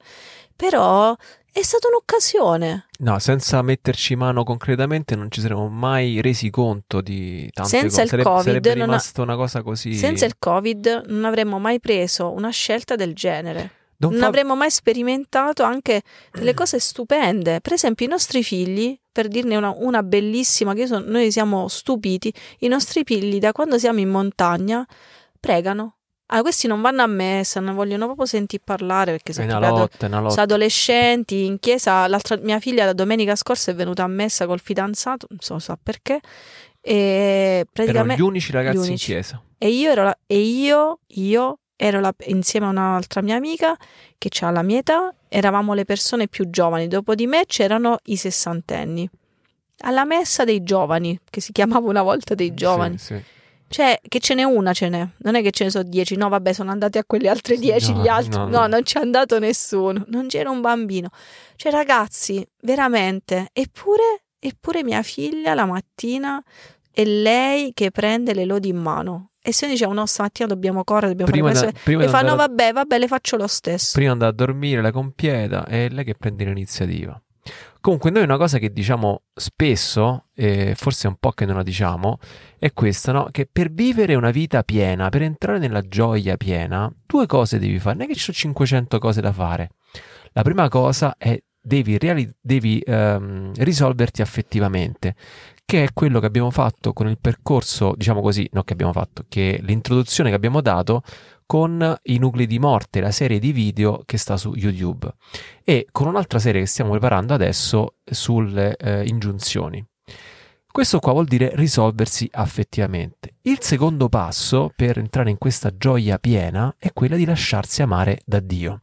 Però è stata un'occasione. No, senza metterci mano concretamente non ci saremmo mai resi conto di tante Senza cose. il Covid sarebbe non ha- rimasta una cosa così. Senza il Covid non avremmo mai preso una scelta del genere. Don non Fab- avremmo mai sperimentato anche delle cose stupende. Per esempio, i nostri figli, per dirne una, una bellissima, che son- noi siamo stupiti, i nostri figli da quando siamo in montagna pregano. Ah, questi non vanno a messa, non vogliono proprio sentir parlare perché sono ado- lotta, una sono adolescenti in chiesa. L'altra, mia figlia la domenica scorsa è venuta a messa col fidanzato, non so, sa perché. E Erano praticamente gli unici ragazzi gli in unici. chiesa. e io ero, la- e io, io ero la- insieme a un'altra mia amica che ha la mia età, eravamo le persone più giovani. Dopo di me c'erano i sessantenni. Alla messa dei giovani, che si chiamava una volta dei giovani. Sì, sì. Cioè, che ce n'è una, ce n'è. Non è che ce ne sono dieci. No, vabbè, sono andati a quelle altre dieci No, gli altri. no, No, no. non c'è andato nessuno. Non c'era un bambino. Cioè, ragazzi, veramente. Eppure, eppure mia figlia la mattina è lei che prende le lodi in mano. E se dicevo, no, stamattina dobbiamo correre, dobbiamo Prima, fare da- prima E fa, no, vabbè, vabbè, le faccio lo stesso. prima andare a dormire, la compieta, è lei che prende l'iniziativa. Comunque, noi una cosa che diciamo spesso, e forse è un po' che non la diciamo, è questa, no? Che per vivere una vita piena, per entrare nella gioia piena, due cose devi fare. Non è che ci sono 500 cose da fare. La prima cosa è devi, reali- devi ehm, risolverti affettivamente, che è quello che abbiamo fatto con il percorso, diciamo così, no che abbiamo fatto, che l'introduzione che abbiamo dato con i nuclei di morte, la serie di video che sta su YouTube e con un'altra serie che stiamo preparando adesso sulle eh, ingiunzioni. Questo qua vuol dire risolversi affettivamente. Il secondo passo per entrare in questa gioia piena è quella di lasciarsi amare da Dio.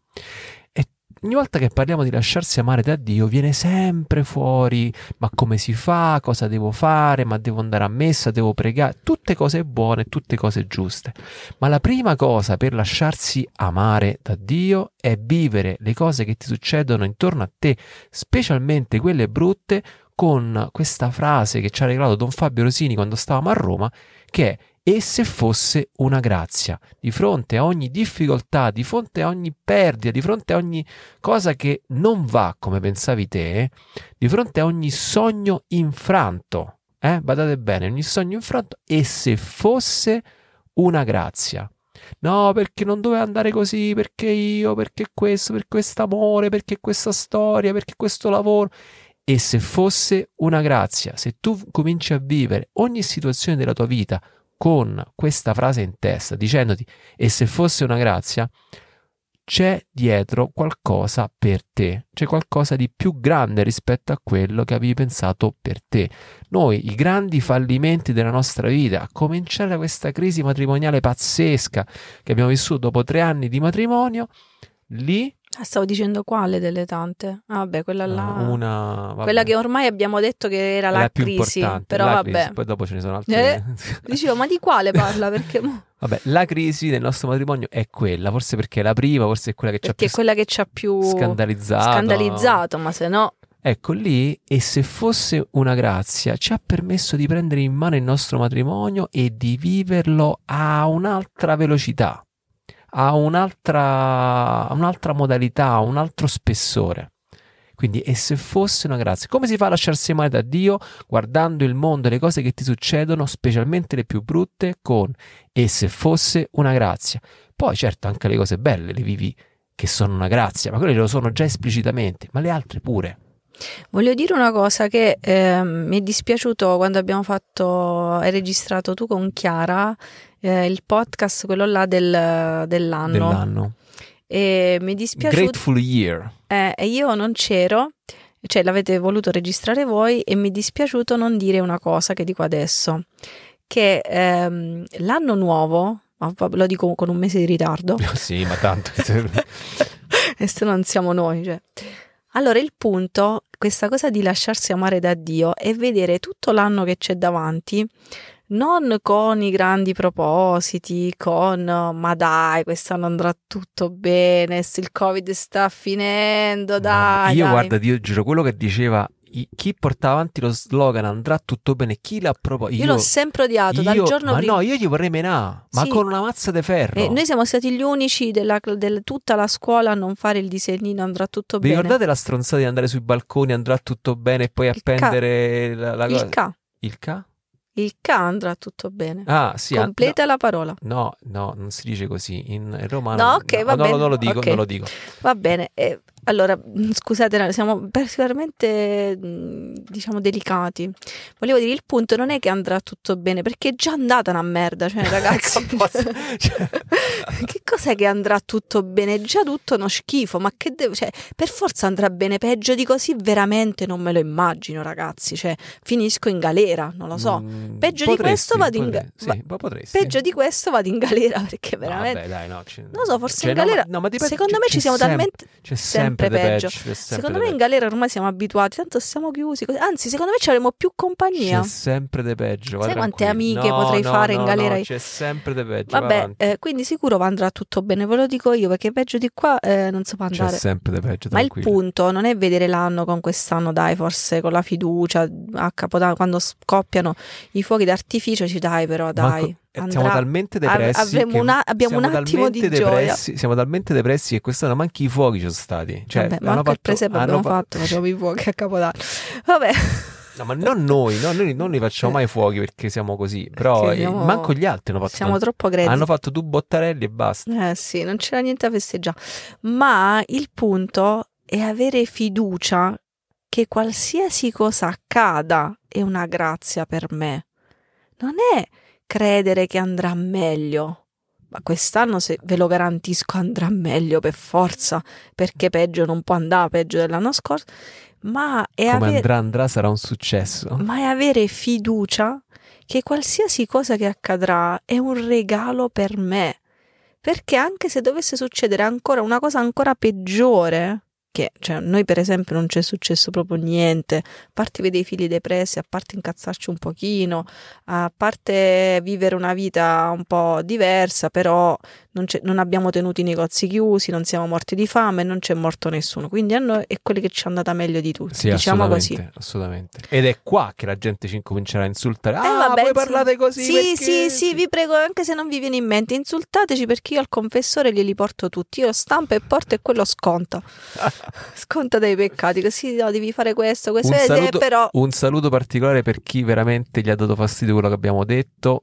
Ogni volta che parliamo di lasciarsi amare da Dio viene sempre fuori ma come si fa, cosa devo fare, ma devo andare a messa, devo pregare, tutte cose buone, tutte cose giuste. Ma la prima cosa per lasciarsi amare da Dio è vivere le cose che ti succedono intorno a te, specialmente quelle brutte, con questa frase che ci ha regalato Don Fabio Rosini quando stavamo a Roma, che è e se fosse una grazia, di fronte a ogni difficoltà, di fronte a ogni perdita, di fronte a ogni cosa che non va come pensavi te, di fronte a ogni sogno infranto, eh? badate bene, ogni sogno infranto, e se fosse una grazia. No, perché non doveva andare così, perché io, perché questo, perché questo amore, perché questa storia, perché questo lavoro. E se fosse una grazia, se tu cominci a vivere ogni situazione della tua vita con questa frase in testa, dicendoti e se fosse una grazia, c'è dietro qualcosa per te, c'è qualcosa di più grande rispetto a quello che avevi pensato per te. Noi, i grandi fallimenti della nostra vita, a cominciare da questa crisi matrimoniale pazzesca che abbiamo vissuto dopo tre anni di matrimonio, lì Ah, stavo dicendo quale delle tante? Ah, vabbè, quella là. eh, una vabbè, Quella che ormai abbiamo detto che era la, la crisi. Però la vabbè. crisi. Poi dopo ce ne sono altre. Eh, Dicevo, ma di quale parla? Perché, Vabbè, la crisi del nostro matrimonio è quella, forse perché è la prima, forse è quella che ci ha perché più è quella che ci ha più scandalizzato. scandalizzato, ma se no. Ecco lì, e se fosse una grazia, ci ha permesso di prendere in mano il nostro matrimonio e di viverlo a un'altra velocità, a un'altra, un'altra modalità, un altro spessore. Quindi, e se fosse una grazia, come si fa a lasciarsi amare da Dio guardando il mondo e le cose che ti succedono, specialmente le più brutte, con e se fosse una grazia? Poi, certo, anche le cose belle le vivi che sono una grazia, ma quelle lo sono già esplicitamente, ma le altre pure. Voglio dire una cosa che eh, mi è dispiaciuto quando abbiamo fatto, hai registrato tu con Chiara eh, il podcast, quello là del, dell'anno. Dell'anno. E mi è dispiaciuto. Grateful Year. Eh, e io non c'ero, cioè l'avete voluto registrare voi e mi è dispiaciuto non dire una cosa che dico adesso, che ehm, l'anno nuovo, lo dico con un mese di ritardo. sì, ma tanto. e se non siamo noi, cioè. Allora il punto, questa cosa di lasciarsi amare da Dio è vedere tutto l'anno che c'è davanti, non con i grandi propositi, con ma dai, quest'anno andrà tutto bene, il Covid sta finendo, dai. io dai. guarda, io giuro, quello che diceva chi porta avanti lo slogan andrà tutto bene, chi l'ha proposto? Io, io, l'ho sempre odiato io, dal giorno ma prima. no, io gli vorrei menare, ma Sì. con una mazza di ferro. E noi siamo stati gli unici della, del- tutta la scuola a non fare il disegnino andrà tutto Vi bene. ricordate la stronzata di andare sui balconi, andrà tutto bene e poi Il appendere la, la cosa? Il K, Il K? Il K andrà tutto bene. Ah, sì. an- Completa la parola. No, no, non si dice così. In, romano. No, ok, va no, bene, non lo dico, ok. non lo dico. Va bene. eh, allora, mh, scusate, siamo particolarmente, mh, diciamo, delicati. Volevo dire, il punto non è che andrà tutto bene, perché è già andata una merda, cioè, ragazzi. Ecco, cioè- che cos'è che andrà tutto bene? È già tutto uno schifo, ma che deve, cioè, per forza andrà bene peggio di così, veramente non me lo immagino, ragazzi. Cioè, finisco in galera, non lo so. Mm, Peggio di potresti, questo vado in potre- ga- Sì, va-. Peggio di questo vado in galera, perché veramente... vabbè, dai, no, Non lo so, forse cioè, in no, ma- galera. no, ma secondo c'è- me ci siamo sempre- talmente. C'è sempre sempre, peggio. peggio. c'è sempre Secondo me in galera ormai siamo abituati, tanto siamo chiusi. così- Anzi, secondo me ci avremo più compagnia. C'è sempre di peggio. va Sai quante amiche No, potrei no, fare in no, galera? no, c'è sempre di peggio. va Vabbè, avanti. eh, quindi sicuro andrà tutto bene, ve lo dico io, perché peggio di qua eh, non si può C'è andare. sempre di peggio. Ma il punto non è vedere l'anno con quest'anno, dai, forse con la fiducia a Capodanno, quando scoppiano i fuochi d'artificio, ci dai, però dai. Eh, siamo andrà- talmente av- depressi. che una- abbiamo un attimo di talmente gioia. depressi- Siamo talmente depressi che quest'anno manchi i fuochi ci sono stati. Cioè, Vabbè, hanno manco il fatto- presepe hanno abbiamo fa- fatto, facciamo i fuochi a Capodanno. Vabbè, No, ma non noi, no, noi non li facciamo mai fuochi perché siamo così. Però siamo- manco gli altri hanno fatto. siamo troppo grezzi. hanno fatto due bottarelli e basta. Eh sì, non c'era niente da festeggiare. Ma il punto è avere fiducia che qualsiasi cosa accada è una grazia per me. Non è credere che andrà meglio. Ma quest'anno, se ve lo garantisco, andrà meglio per forza, perché peggio non può andare, peggio dell'anno scorso. Ma è Come avere andrà andrà sarà un successo. ma è avere fiducia che qualsiasi cosa che accadrà è un regalo per me. Perché anche se dovesse succedere ancora una cosa ancora peggiore, che cioè, noi per esempio non c'è successo proprio niente, a parte vedere i figli depressi, a parte incazzarci un pochino, a parte vivere una vita un po' diversa, però non, c'è- non abbiamo tenuto i negozi chiusi, non siamo morti di fame, non c'è morto nessuno. Quindi a noi è quelli che ci è andata meglio di tutti, Sì, diciamo così. assolutamente, assolutamente. Ed è qua che la gente ci incomincerà a insultare. Eh, ah, vabbè, voi parlate così Sì, perché- sì, sì, vi prego, anche se non vi viene in mente, insultateci perché io al confessore glieli porto tutti. Io stampo e porto e quello sconta. Sconta dei peccati, così no, devi fare questo, questo, Un eh, saluto- però Un saluto particolare per chi veramente gli ha dato fastidio quello che abbiamo detto.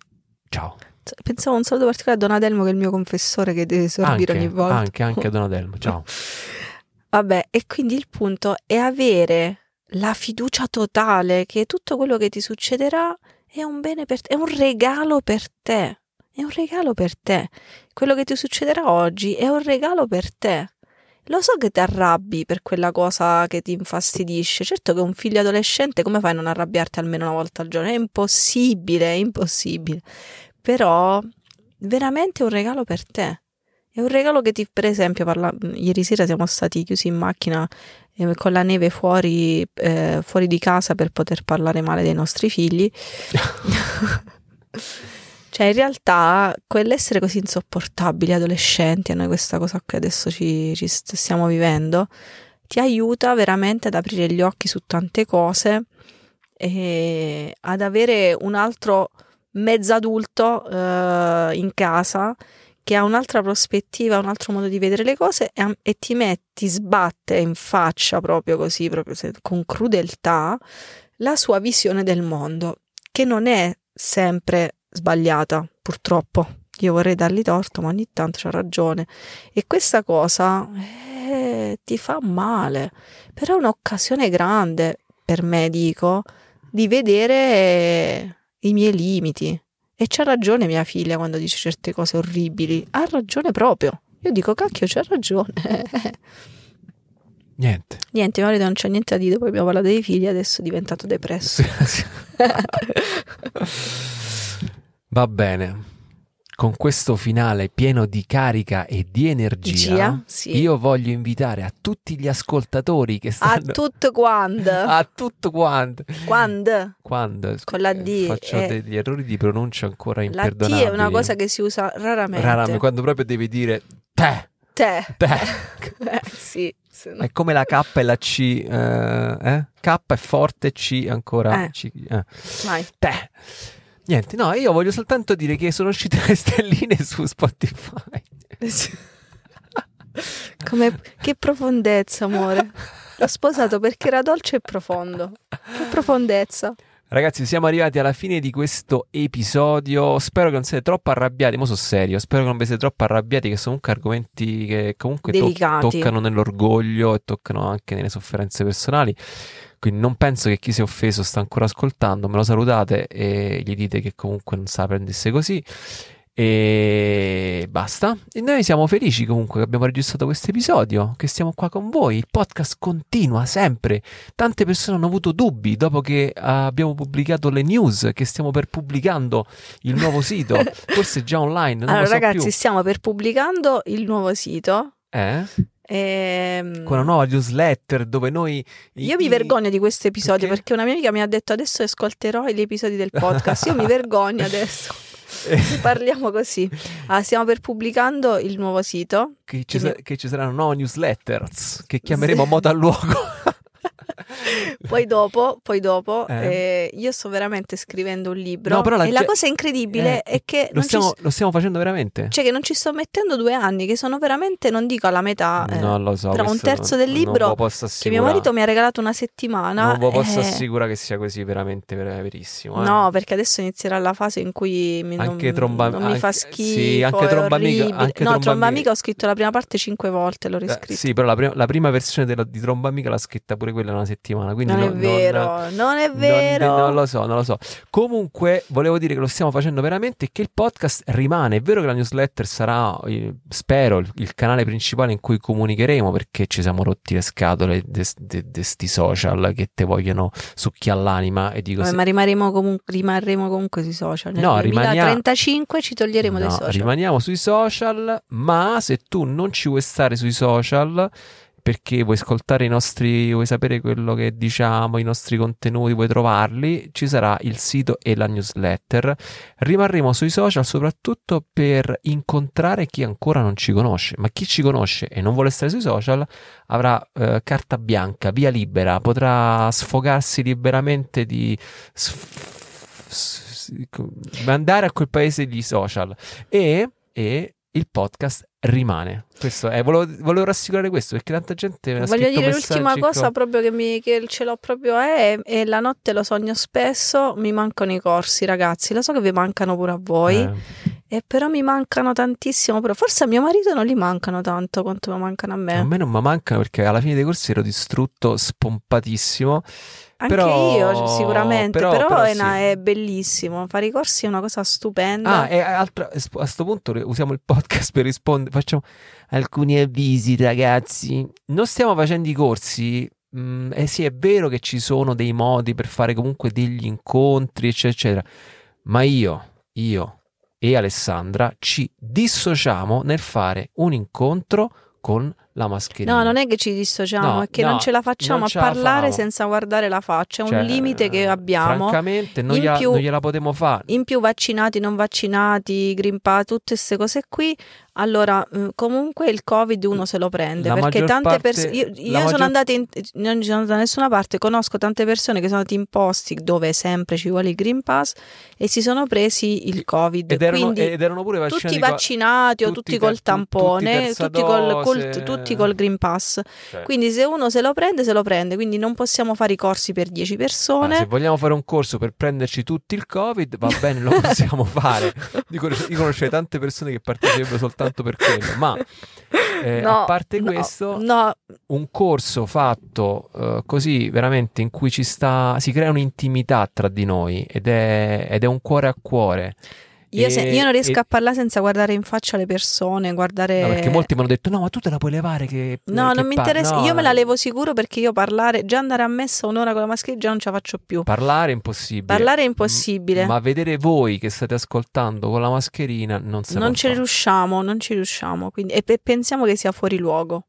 Ciao. pensavo un saluto particolare a Donadelmo che è il mio confessore che deve sorbire Anche, ogni volta. anche, anche a Donadelmo. Ciao. Vabbè, e quindi il punto è avere la fiducia totale che tutto quello che ti succederà è un bene per te, è un regalo per te. È un regalo per te. Quello che ti succederà oggi è un regalo per te. Lo so che ti arrabbi per quella cosa che ti infastidisce. Certo che un figlio adolescente, come fai a non arrabbiarti almeno una volta al giorno? È impossibile, è impossibile. Però, veramente è un regalo per te. È un regalo che ti, per esempio, parla- ieri sera siamo stati chiusi in macchina eh, con la neve fuori, eh, fuori di casa per poter parlare male dei nostri figli. cioè, in realtà, quell'essere così insopportabili, adolescenti, a noi questa cosa qui adesso ci, ci st- stiamo vivendo, ti aiuta veramente ad aprire gli occhi su tante cose e ad avere un altro mezzadulto eh, in casa che ha un'altra prospettiva, un altro modo di vedere le cose e, e ti metti, sbatte in faccia proprio così, proprio se- con crudeltà, la sua visione del mondo, che non è sempre sbagliata, purtroppo. io vorrei dargli torto, ma ogni tanto c'ha ragione. E questa cosa eh, ti fa male, però è un'occasione grande per me, dico, di vedere i miei limiti. E c'ha ragione mia figlia quando dice certe cose orribili. Ha ragione proprio. Io dico, cacchio, c'ha ragione. Niente. Niente, mio marito non c'è niente da dire, poi abbiamo parlato dei figli, adesso è diventato depresso. Va bene. Con questo finale pieno di carica e di energia, Gia, sì. io voglio invitare a tutti gli ascoltatori che A stanno tutto quando. a tutto quanto. Quando? Quando Con la eh, D, faccio eh. degli errori di pronuncia ancora La T imperdonabili. è una cosa che si usa raramente. Raramente, quando proprio devi dire te, Te. te. Eh, sì. no- È come la K e la C, eh, eh? K è forte, C ancora. Eh. C, eh. Te. Niente, no, io voglio soltanto dire che sono uscite le stelline su Spotify. Come, che profondezza, amore. L'ho sposato perché era dolce e profondo. Che profondezza. Ragazzi, siamo arrivati alla fine di questo episodio. Spero che non siete troppo arrabbiati. Mo' sono serio. Spero che non vi siete troppo arrabbiati. Che sono comunque argomenti che comunque to- toccano nell'orgoglio e toccano anche nelle sofferenze personali. Quindi non penso che chi si è offeso sta ancora ascoltando. Me lo salutate e gli dite che comunque non sa prendesse così. E basta. E noi siamo felici comunque che abbiamo registrato questo episodio, che stiamo qua con voi. Il podcast continua sempre. Tante persone hanno avuto dubbi dopo che ah, abbiamo pubblicato le news, che stiamo per pubblicando il nuovo sito, forse già online. Allora, lo so ragazzi, più. stiamo per pubblicando il nuovo sito. Eh? Ehm, Con una nuova newsletter dove noi. Io mi vergogno di questo episodio Perché? perché? una mia amica mi ha detto adesso ascolterò gli episodi del podcast. Io mi vergogno adesso. Parliamo così. Ah, stiamo per pubblicando il nuovo sito. che, ci sa- che ci saranno nuove newsletters che chiameremo modo al luogo. Poi dopo, poi dopo Eh. eh, io sto veramente scrivendo un libro. No, però la e la cosa incredibile Eh, è che Lo non, ci, stiamo, lo stiamo facendo veramente? cioè che non ci sto mettendo due anni, che sono veramente, non dico alla metà, eh, non lo so. tra un terzo non- del libro Non che mio marito mi ha regalato una settimana. Non vi posso assicurare che sia così veramente ver- verissimo. eh. No, perché adesso inizierà la fase in cui mi, non, Anche tromba- non mi fa anche- schifo. sì, anche tromba amica- anche no, tromba tromba amica- ho scritto la prima parte cinque volte, l'ho Eh, riscritto. sì, però la, prima- la prima versione della- di Tromba Amica l'ha scritta pure quella una settimana. Quindi non è no- vero, non, è non- vero. Non, lo so, non lo so. Comunque, volevo dire che lo stiamo facendo veramente e che il podcast rimane. È vero che la newsletter sarà, spero, il, il canale principale in cui comunicheremo perché ci siamo rotti le scatole di sti social che te vogliono succhiare l'anima e dico Vabbè, se- ma rimarremo comunque, rimarremo comunque sui social. Nel No, rimania- 2035 ci toglieremo dai No, social. rimaniamo sui social, ma se tu non ci vuoi stare sui social perché vuoi ascoltare i nostri, vuoi sapere quello che diciamo, i nostri contenuti, vuoi trovarli, ci sarà il sito e la newsletter. Rimarremo sui social soprattutto per incontrare chi ancora non ci conosce, ma chi ci conosce e non vuole stare sui social avrà eh, carta bianca, via libera, potrà sfogarsi liberamente di sf- andare a quel paese di social e, e il podcast rimane. Questo è, volevo, volevo rassicurare questo perché tanta gente mi ha Voglio dire l'ultima cosa co- proprio che, mi, che ce l'ho proprio è, e la notte lo sogno spesso, mi mancano i corsi ragazzi, lo so che vi mancano pure a voi, Eh, e però mi mancano tantissimo, però forse a mio marito non li mancano tanto quanto mi mancano a me. a me non mi mancano perché alla fine dei corsi ero distrutto, spompatissimo. Anche però- io sicuramente, però- però, però è, sì. è bellissimo, fare i corsi è una cosa stupenda. Ah, e altra- a questo punto usiamo il podcast per rispondere. Facciamo alcuni avvisi, ragazzi. Non stiamo facendo i corsi. mm, eh sì, è vero che ci sono dei modi per fare comunque degli incontri, eccetera, eccetera. Ma io, io e Alessandra ci dissociamo nel fare un incontro con la mascherina. No, non è che ci dissociamo, No, è che no, non ce la facciamo a parlare senza guardare la faccia, è un Cioè, limite che abbiamo. Francamente, non, In gliela, più- non gliela potremo fare. In più vaccinati, non vaccinati, Green Pass, tutte queste cose qui Allora, mm, comunque il Covid uno se lo prende La perché maggior tante persone. Io, io la sono maggior- andata in. Non ci sono andata da nessuna parte, conosco tante persone che sono andate in posti dove sempre ci vuole il Green Pass e si sono presi il Covid. Ed erano, Quindi ed erano pure vaccinati tutti vaccinati o tutti col tutti tampone, tutti col, col- dose. tutti col Green Pass. Cioè, Quindi se uno se lo prende, se lo prende. Quindi non possiamo fare i corsi per 10 ah, persone. se vogliamo fare un corso per prenderci tutti il Covid, va bene, lo possiamo fare. Io conoscerei tante persone che parteciperebbero soltanto per quello, ma eh, No, a parte no, questo, no, un corso fatto eh, così veramente in cui ci sta, si crea un'intimità tra di noi ed è, ed è un cuore a cuore. Io, E- se- io non riesco e- a parlare senza guardare in faccia le persone, guardare... No, perché molti mi hanno detto: no, ma tu te la puoi levare. Che, No, che non mi interessa, no, io me la levo sicuro perché io parlare, già andare a messa un'ora con la mascherina già non ce la faccio più. Parlare è impossibile. Parlare è impossibile. M- Ma vedere voi che state ascoltando con la mascherina non si non ci riusciamo, non ci riusciamo. Quindi, e pe- pensiamo che sia fuori luogo.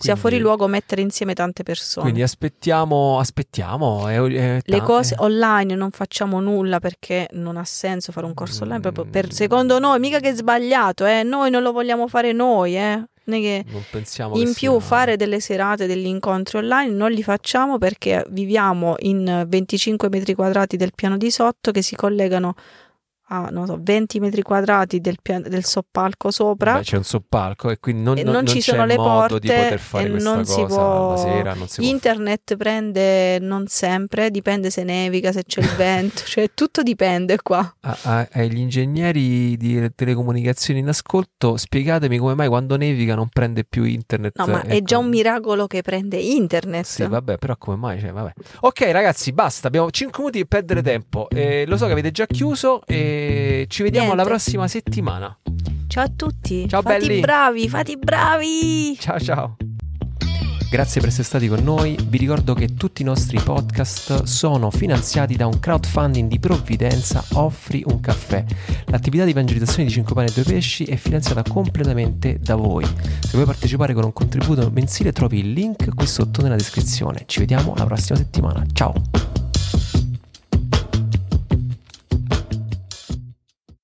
Sia fuori luogo mettere insieme tante persone. Quindi aspettiamo, aspettiamo. è- è Le cose online non facciamo nulla perché non ha senso fare un corso online proprio Mm. per secondo noi, mica che è sbagliato, eh. Noi non lo vogliamo fare noi, eh. Non che non pensiamo in più sia- fare delle serate, degli incontri online non li facciamo perché viviamo in 25 metri quadrati del piano di sotto che si collegano a non so, 20 metri quadrati del, pia- del soppalco sopra. Beh, c'è un soppalco e quindi non, E non- non ci c'è sono le modo di porte poter fare e questa non cosa si può- la sera. Non si può Internet prende non sempre, dipende se nevica, se c'è il vento, cioè tutto dipende qua. A- a- agli ingegneri di telecomunicazioni in ascolto, spiegatemi come mai quando nevica non prende più internet. No, ma è ecco. già un miracolo che prende internet. Sì, vabbè, però come mai? Cioè, vabbè. Ok, ragazzi, basta. Abbiamo 5 minuti per perdere tempo. Eh, lo so che avete già chiuso e ci vediamo Niente. la prossima settimana. Ciao a tutti. Ciao, fate belli. bravi, fate bravi. Ciao, ciao. Grazie per essere stati con noi. Vi ricordo che tutti i nostri podcast sono finanziati da un crowdfunding di provvidenza Offri un caffè. L'attività di evangelizzazione di 5 pane e 2 pesci è finanziata completamente da voi. Se vuoi partecipare con un contributo mensile trovi il link qui sotto nella descrizione. Ci vediamo la prossima settimana. Ciao!